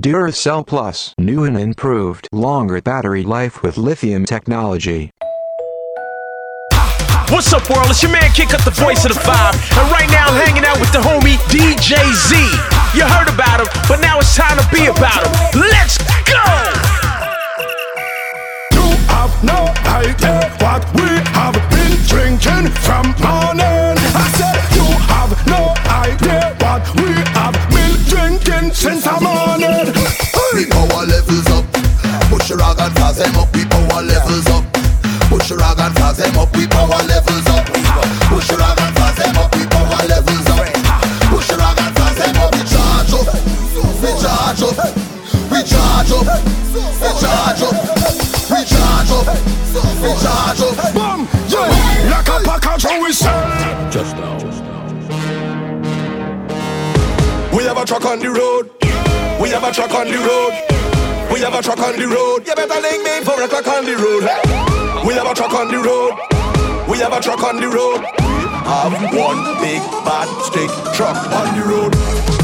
Duracell Plus, new and improved, longer battery life with lithium technology. What's up, world? It's your man Kick Up the voice of the five. And right now I'm hanging out with the homie DJ Z. You heard about him, but now it's time to be about him. Let's go! You have no idea what we have been drinking from morning. I said you have no idea since the morning. We power levels up. Push your and fast them up. We power levels up. Push your and fast them up. We power levels up. Push your and fast them up. We power levels up. Push your and fast them up. We charge up. We charge up. We charge up. We charge up. We charge up. We charge up. Boom, yeah. Like a package how we sell. Just now. A truck on the road. We have a truck on the road. We have a truck on the road. You better link me for a truck on the road. We have a truck on the road. We have a truck on the road. We have one big bad stick truck on the road.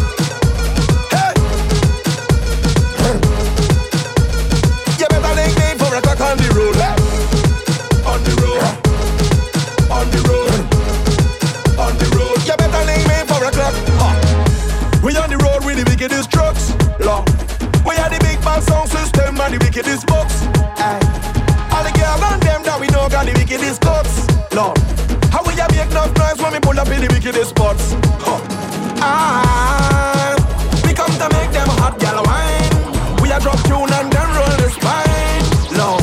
Wickedest box. All the and them that we know got the wickedest cuts. Lord. How make enough noise when we pull up in the wickedest spots? Huh. Ah, we come to make them hot wine. We a drop tune and then roll the spine. Lord.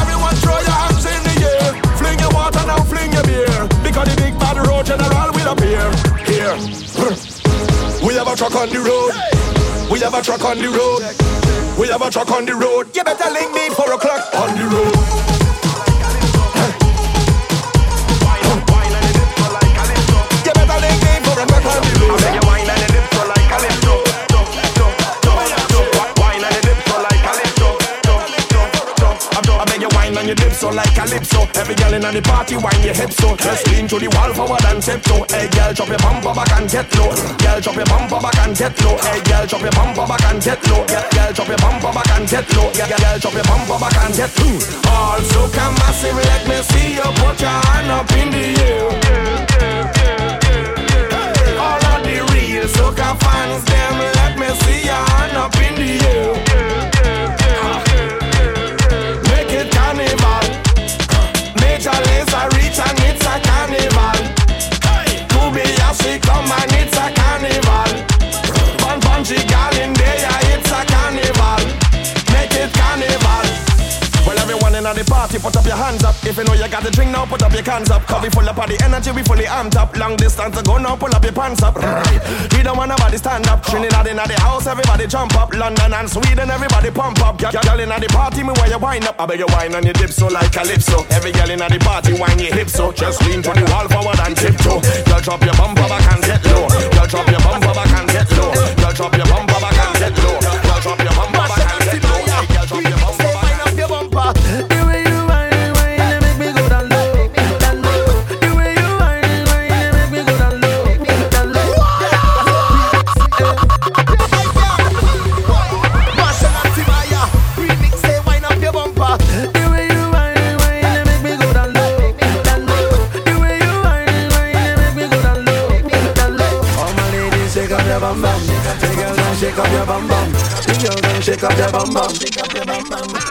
Everyone throw your hands in the air. Fling your water now, fling your beer. Because the big bad road general will appear. Here. We have a truck on the road. We have a truck on the road. We have a truck on the road. You better link me four o'clock on the road. So. Every girl in the party wine your hips so. Just lean to the wall forward and tiptoe Hey girl drop your bumper back and get low. Girl drop your bumper back and get low. Hey girl drop your bumper back and get low. Girl girl, drop your bumper back and get low. Girl girl, drop your bumper back and get low. Hmm. All soca massive let me see you put your hand up in the air. All of the real soca fans them let me see your hand up party, put up your hands up. If you know you got the drink now, put up your cans up. Cause we full up of the energy, we fully amped up. Long distance to go now, pull up your pants up. We don't want nobody stand up. Trinidad in the house, everybody jump up. London and Sweden, everybody pump up. Girl, girl in the party, me where you wind up. I beg you wine on your dip so like calypso. Every girl in the party, wine your hips so. Just lean to the wall forward and tiptoe. Girl, drop your bumper back and get low. Girl, drop your bumper back and get low. Girl, drop your bumper back and get low. Girl, drop your bumper back bum bum. The girls, then shake up your bum bum. Shake up your bum bum. Ah.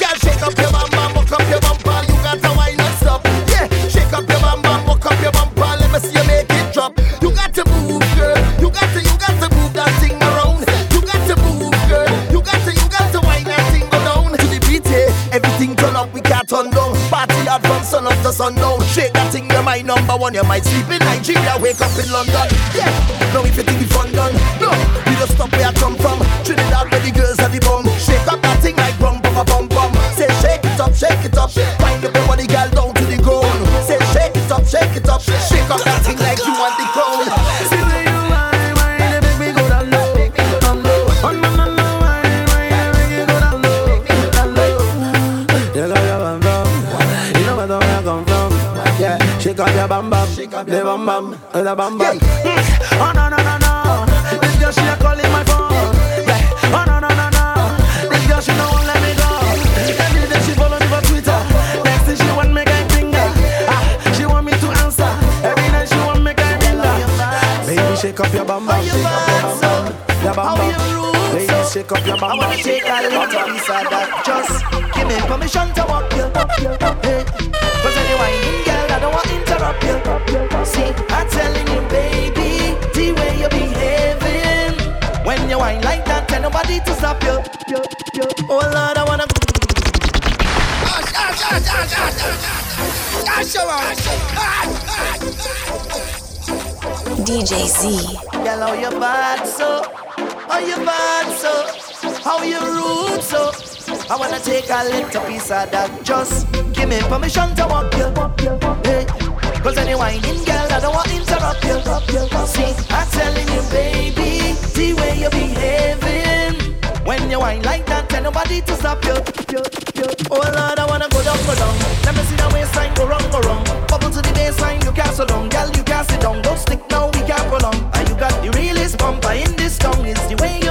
Girl, shake up your bum bum, walk up your bumper. You got to wine and stop. Yeah, shake up your bum bum, walk up your bumper. Let me see you make it drop. You got to move, girl. You got to, you got to move that thing around. You got to move, girl. You got to, you got to wine that thing go down to the beat. Yeah, everything turn up, we can't turn down. Party hard from sun up to sundown. Shake that thing, you're my number one. You might sleep in Nigeria, wake up in London. Yeah, now if you think we fun done, no, just stop where I come from. Trinidad, where the girls have the bum. Shake up that thing like rum, bum, bum, bum. Say shake it up, shake it up. Up your body, girl, down to the ground. Say shake it up, shake it up. Shake up that thing like you want the crown. Shake up your bam bam, the way you whine, whine, you she a calling my phone. Oh no no no no. Girl, she let me go. Every day she follow me Twitter. Next thing she want me finger. Ah, she want me to answer. Every night she want me. Baby, shake up your bum shake up your bum. Baby, shake up your shake that of that. Just give me permission to walk you. Hey, 'cause anyway, girl, I don't want to interrupt you. See, I'm telling you, baby. When you whine like that, tell nobody to stop you. Oh Lord, I wanna. Ash, ash, ash, ash, ash, ash, ash, ash, DJ Z. Girl, how you bad so? How you bad so? How you rude so? I wanna take a little piece of that. Just give me permission to walk you. Hey. Cause any whining girl, I don't want to interrupt you. See, I'm telling you, baby, the way you're behaving. When you whine like that, tell nobody to stop you. Oh Lord, I wanna go down, go down. Let me see that waistline go wrong, go wrong. Bubble to the baseline, you can't so long. Girl, you can't sit down. Don't stick now, we can't prolong. And you got the realest bumper in this town. It's the way you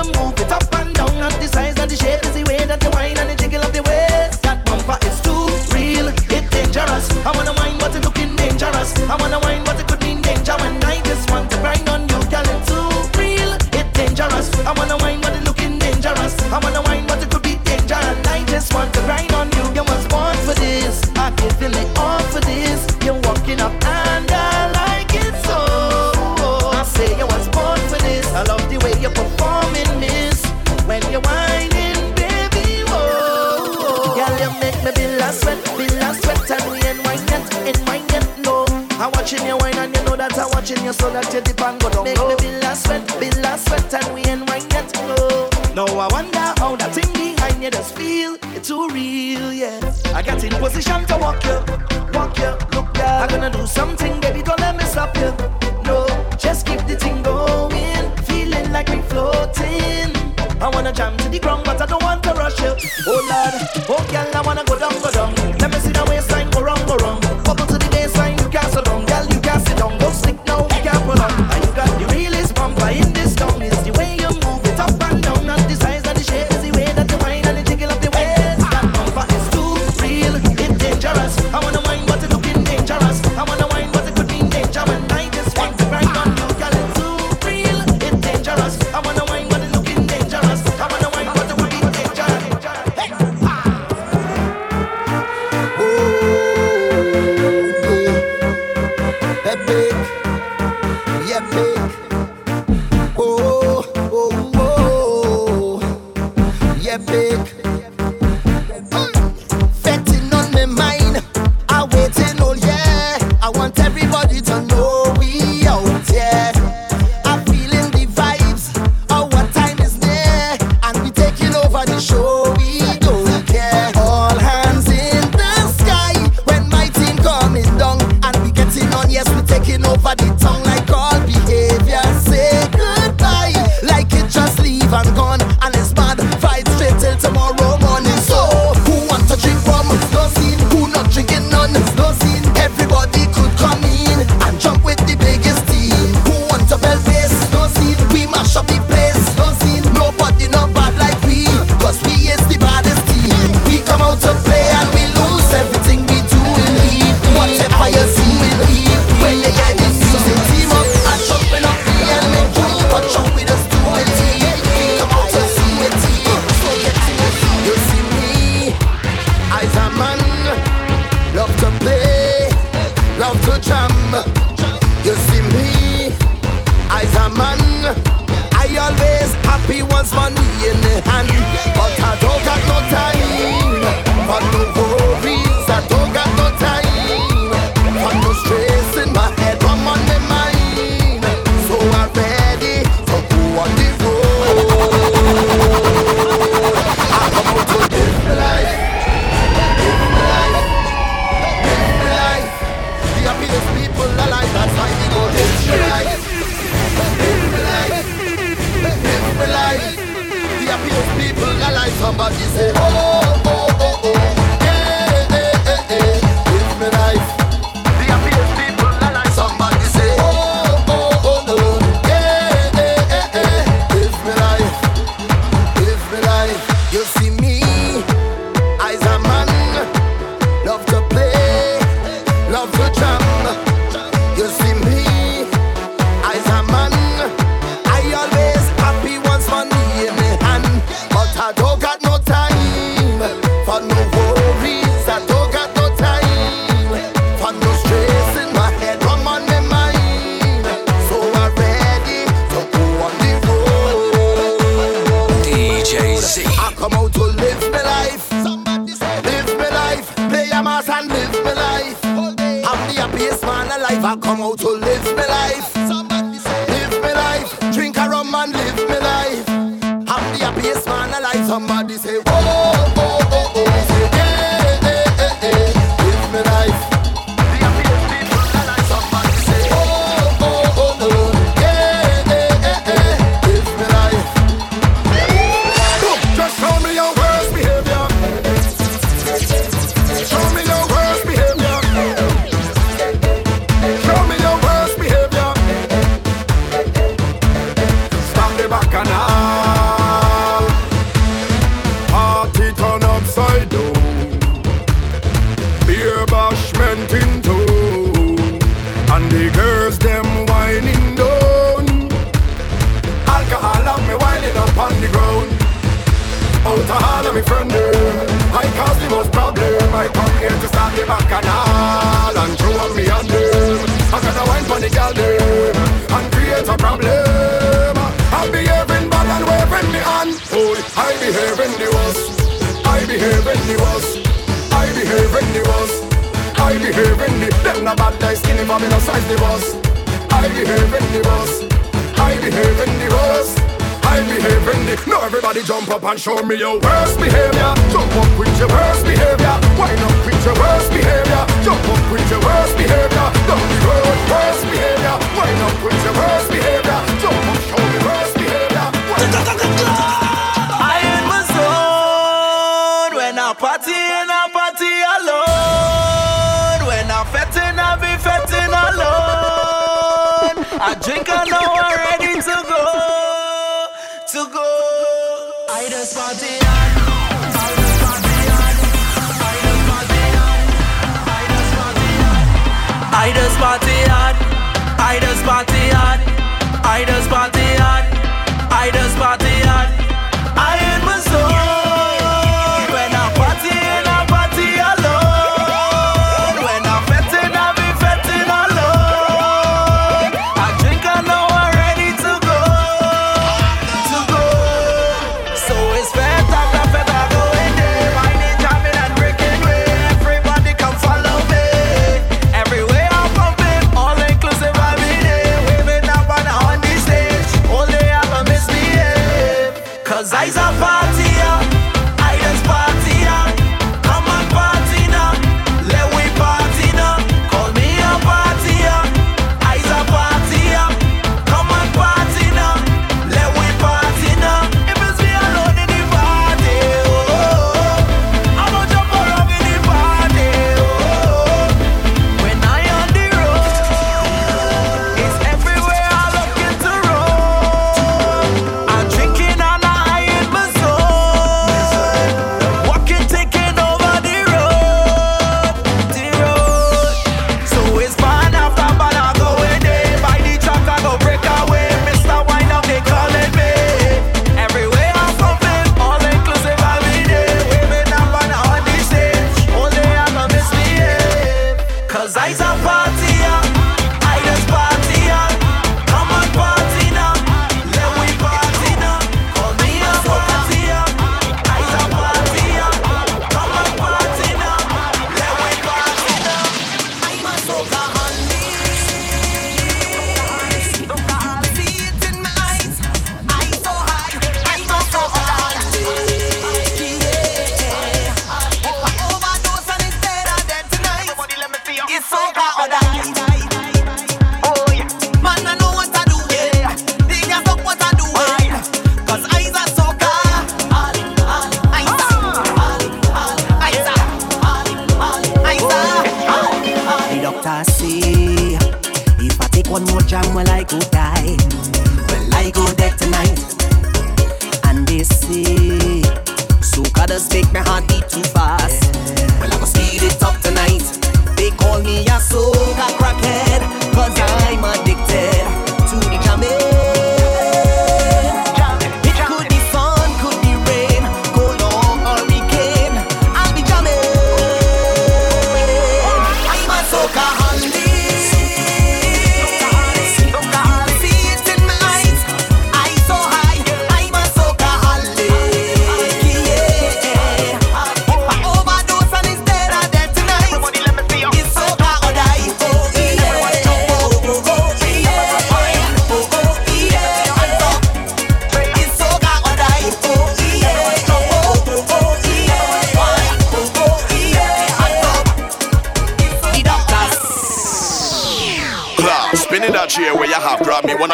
I wanna wine watching you wine and you know that I'm watching you so that you dip and go down. Make me build a sweat, build a sweat and we ain't right yet. Oh. Now I wonder how that thing behind you does feel. It's too real, yeah. I got in position to walk you, walk you, look you. I'm gonna do something, baby, don't let me stop you. No, just keep the thing going. Feeling like we floating. I wanna jump to the ground, but I don't want to rush you. Oh Lord, oh girl, I wanna go down, go down.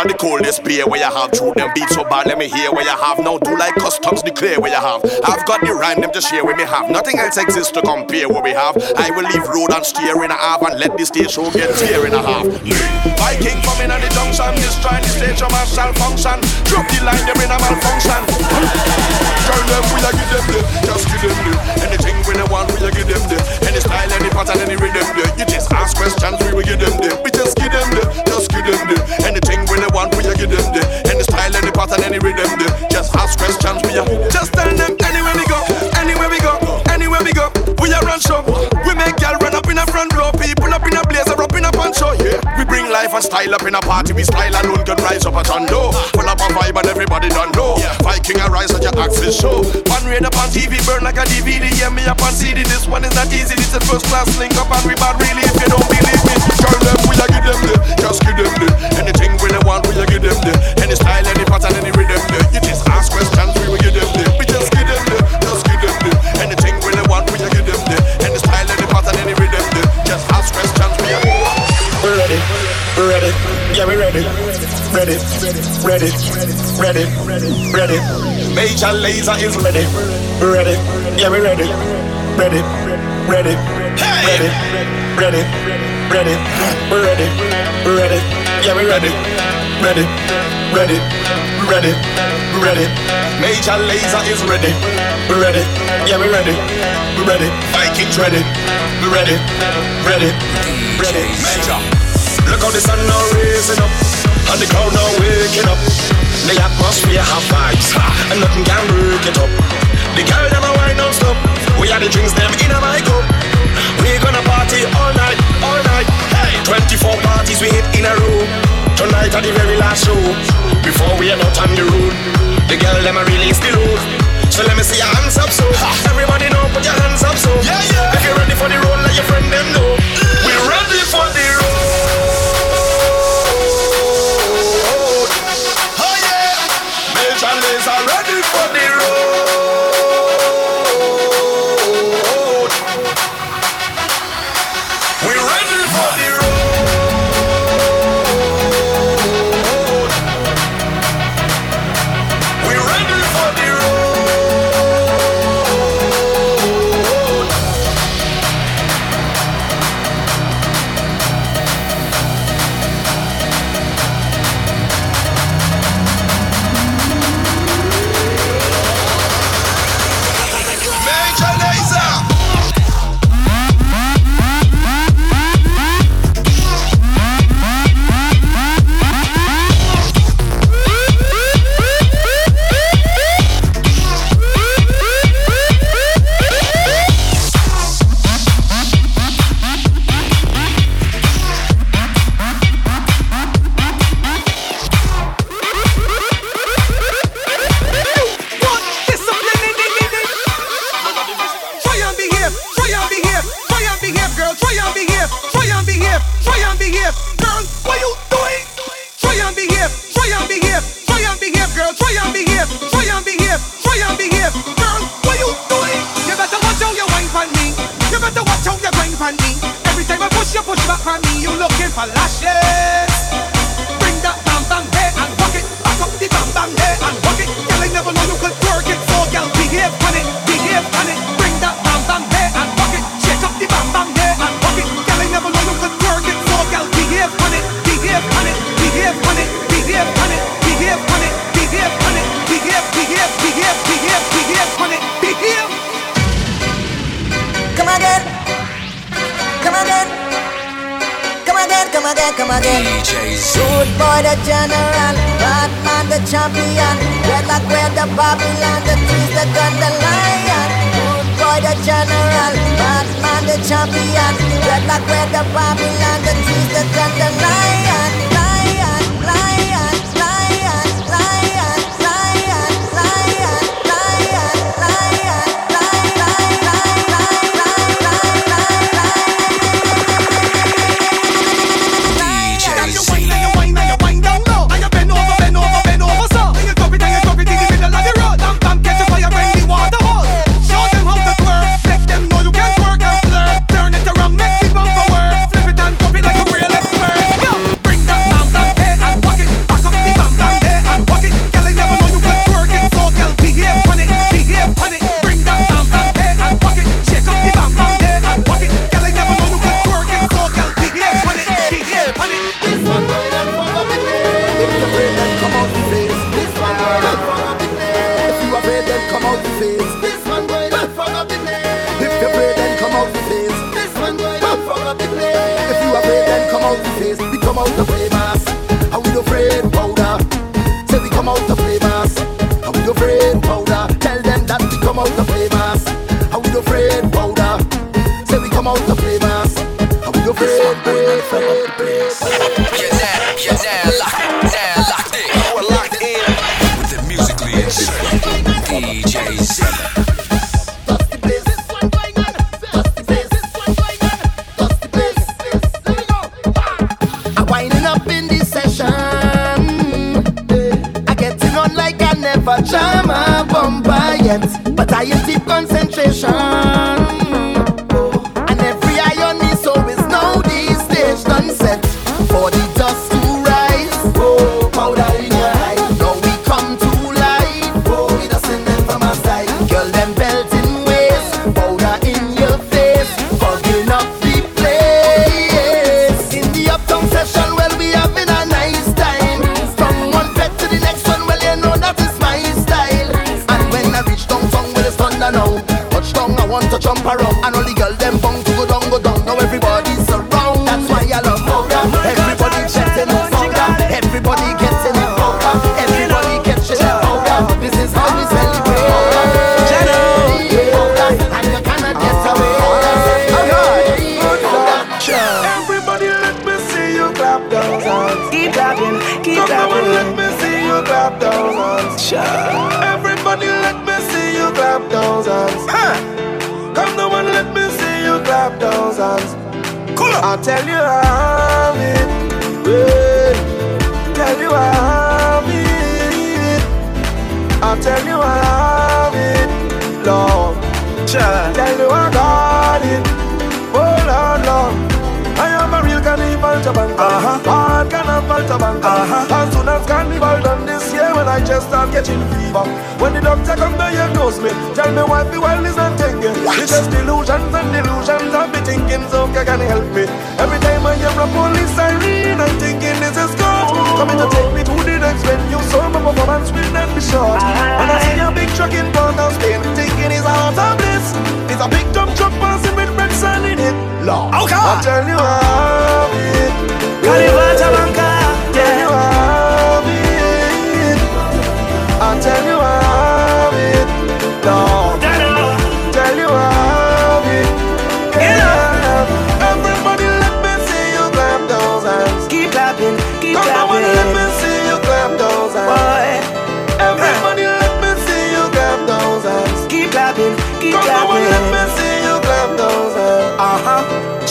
Of the coldest beer where you have. True, them beats so bad, let me hear where you have. Now do like customs declare where you have. I've got the rhyme, them to share with me have. Nothing else exists to compare what we have. I will leave road and steer in a half and let the stage show get tear in a half. Viking coming on the junction, destroy the stage, your marshal function. Drop the line, them in a malfunction. Girl, them, we are give them the, just give them the. Anything we they want, we are give them the. Any style, any pattern, any rhythm the. You just ask questions, we will give them the. We just give them the, just give them the. Anything we they want, we are give them the. Any style, any pattern, any rhythm the. Just ask questions, we are. Just tell them anywhere we go, anywhere we go, anywhere we go. We are run show. We make y'all run up in a front row. People up in a blazer, up in a poncho. Yeah, we bring life and style up in a party. We style alone can rise up a tondo. Full up a vibe and everybody don't know. Viking arise at your access show. One raid up on TV, burn like a DVD. Yeah, me up on CD. This one is not easy. This is first class link up and we bad really. If you don't believe me, girl them a give them the, just give them the. Anything we they want, we a give them the. Any style, any pattern, any rhythm the. You just ask questions, we will give them the. We just give them the, just give them the. Anything we they want, we a give them the. Any style, any pattern, any rhythm the. Just ask questions, we a. We're ready, we're ready, yeah, we ready, ready, ready, ready, ready. Major Lazer is ready, we're ready, yeah, we ready, ready, ready, ready, ready, ready. Ready, we're ready, yeah, we're ready, ready, ready, ready, ready. Major Lazer is ready, we're ready, yeah, we're ready, we're ready. Vikings ready, we're ready, ready, ready. Major. Look how the sun now raising up And the crowd now waking up The atmosphere have vibes And nothing can break it up The girl them a wine non-stop We are the drinks them in a my cup We gonna party all night, all night. Hey, 24 parties we hit in a row. Tonight at the very last show Before we are not on the road The girl them a release the load. So let me see your hands up so. Everybody know put your hands up so. Yeah, yeah. If you're ready for the road let your friend them know. We're ready for the road. Oh yeah, come again. Rude boy the general, Batman the champion. Red like where the Babylon, the trees, the gun, the lion. Rude boy the general, Batman the champion. Red like where the Babylon, the trees, the gun, the. Lion, a charmer, bumper yet, but I keep concentration. I'll tell you I'm it. Wait, tell you I'm it. I'll tell you I'm it, Lord. Tell you I got it. vulture bank, uh-huh. Organ uh-huh. and vulture bank, uh-huh. As soon as carnival done this year, when I just start catching fever. When the doctor come diagnose me, tell me why the world is not thinking. It's just delusions and delusions. I'll be thinking, so can help me. Every time I hear a police siren, I'm thinking this is God coming to take me to the next venue. So my performance will not be short. And I see a big truck in Port of Spain, thinking it's a heart of bliss. It's a big dump truck passing with red sun in it. Lord. Okay. I tell you how it. Carnival Tabanca. Tell you how it. I tell you.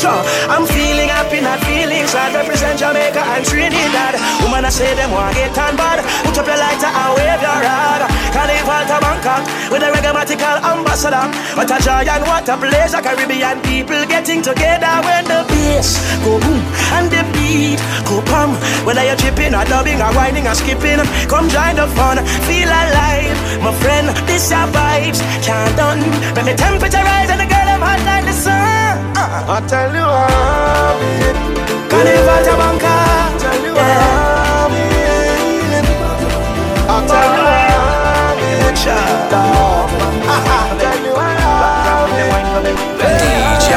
culture. I'm feeling happy, not feeling I Represent Jamaica and Trinidad. Woman, I say them want get on bad. Put up your lighter and wave your rod. Carnival Walter, Bangkok with a regamatical ambassador. What a joy and what a pleasure. Caribbean people getting together when the bass go boom and the beat go pump. Whether you're tripping or dubbing or whining or skipping, come join the fun. Feel alive, my friend. This your vibes. Can't done. Let the temperature rise and the girl hot like the sun. Uh, I tell you how it. Carnival Tabanca. Tell you I'm in. I tell you I'm in. I tell you how it. DJ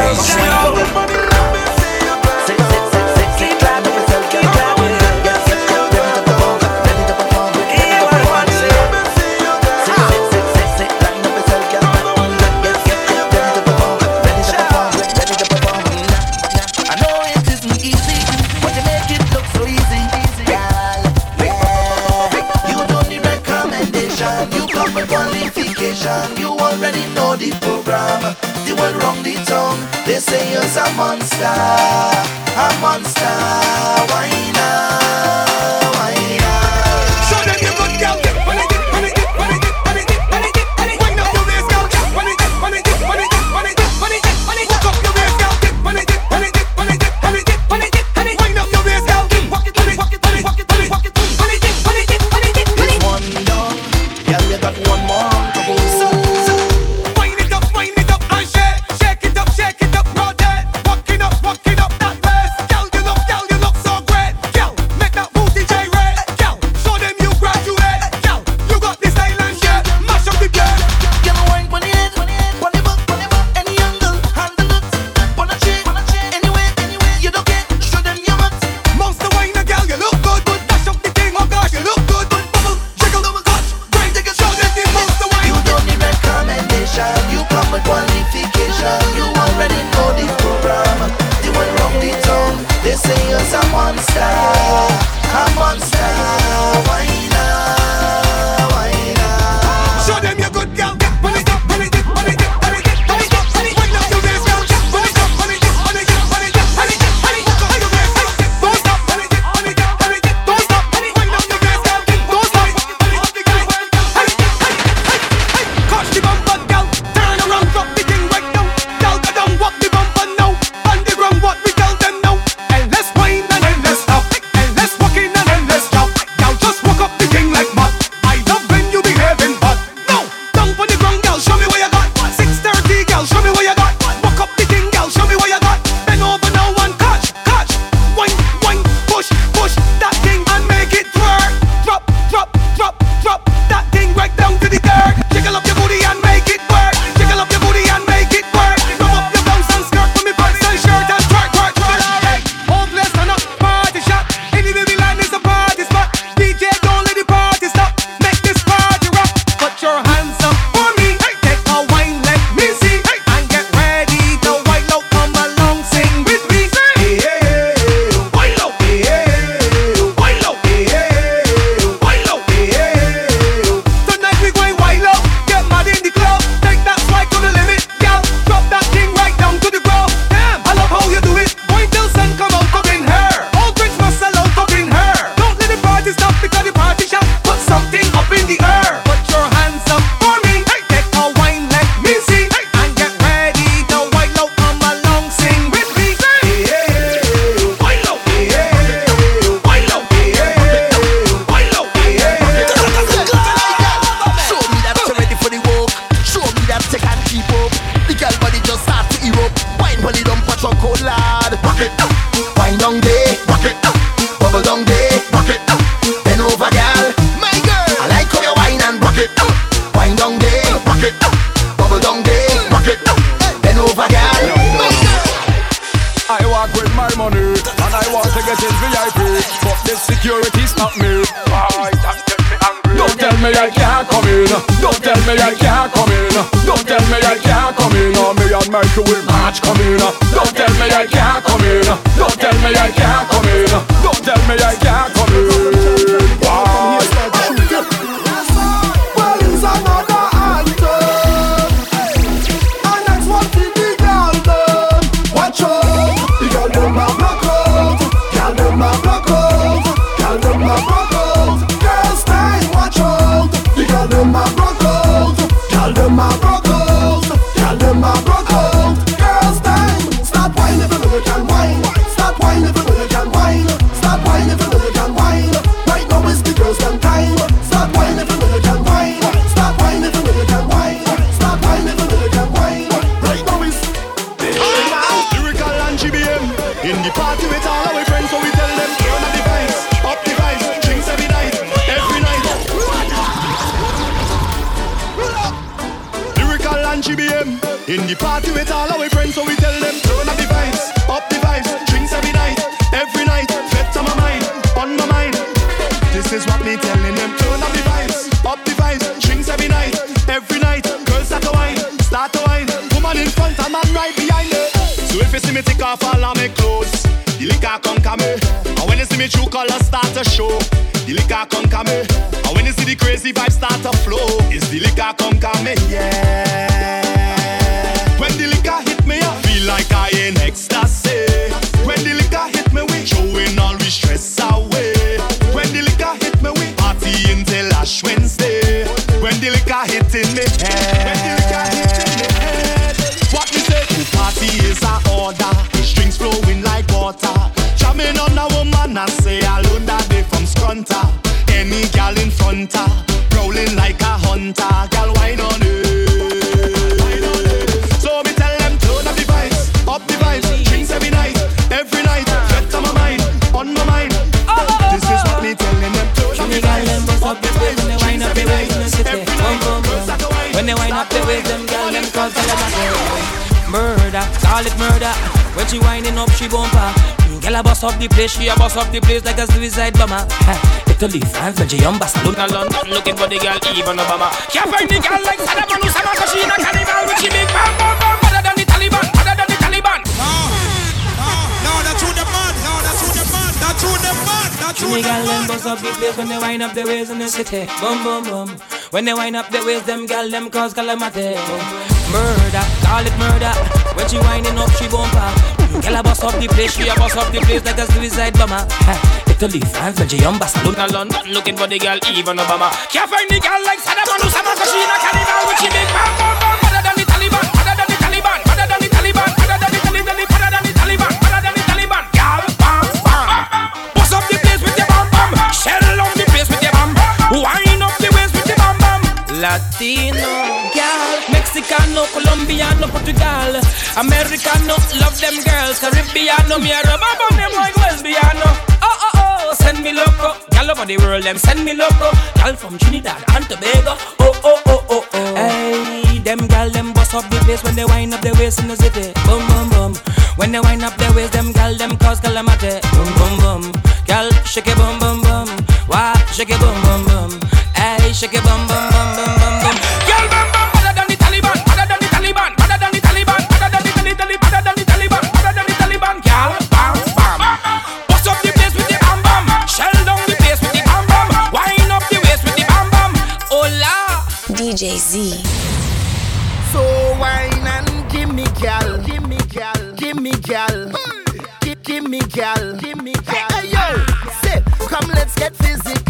call it murder. When she winding up, she bumper. Girl a bust up the place, she a bust up the place like a suicide bomber. Ha, Italy, France, Belgium, Barcelona, London, looking for the girl, even Obama. Can't find the girl like Saddam Hussein, cause she in a carnival with she big bam bam bam, better than the Taliban, better than the Taliban. No, that's who the man. No, that's who the man. That's who the man. That's who The the girl them bust up the place when they wind up the waist in the city. Boom boom boom. When they wind up the waist, them girl them cause calamity. Murder, call it murder. When she winding up, she bumper. Girl a bust up the place, she a bust up the place like a suicide bomber. Italy, France, Belgium, Barcelona, London, looking for the girl, even Obama. Can't find the girl like Saddam Hussein, cause she in a carnival with she big bam bam bam, better than the Taliban, better than the Taliban, better than the Taliban, better than the Taliban, better than the Taliban, better than the. Girl. Bust up the place with your bam bam. Shell on the place with your bam. Wind up the waist with your bam bam. Latino, Mexicano, Colombiano, Portugal, Americano, love them girls, Caribbeano, me a rub bam bam them like lesbiano. Oh oh oh, send me loco, girl over the world them send me loco, girl from Trinidad and Tobago. Oh oh oh oh oh. Hey, them girl them bust up the place when they wind up their waist in the city. Boom boom boom. When they wind up their waist, them girl them cause calamity. Boom boom boom. Girl shake it boom boom boom. Why shake it boom boom boom. Hey shake it boom boom boom boom. Gal, give me gal. Hey, hey, yo, say, come let's get physical,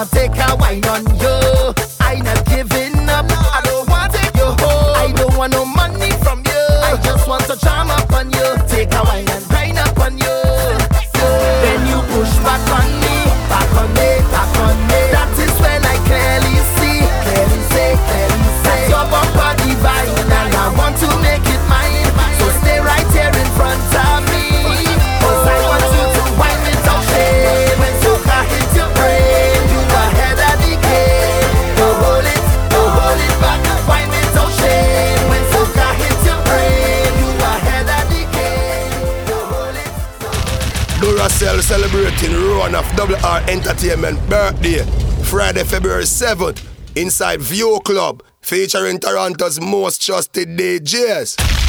But take a wine of WR Entertainment birthday, Friday, February 7th, inside View Club, featuring Toronto's most trusted DJs.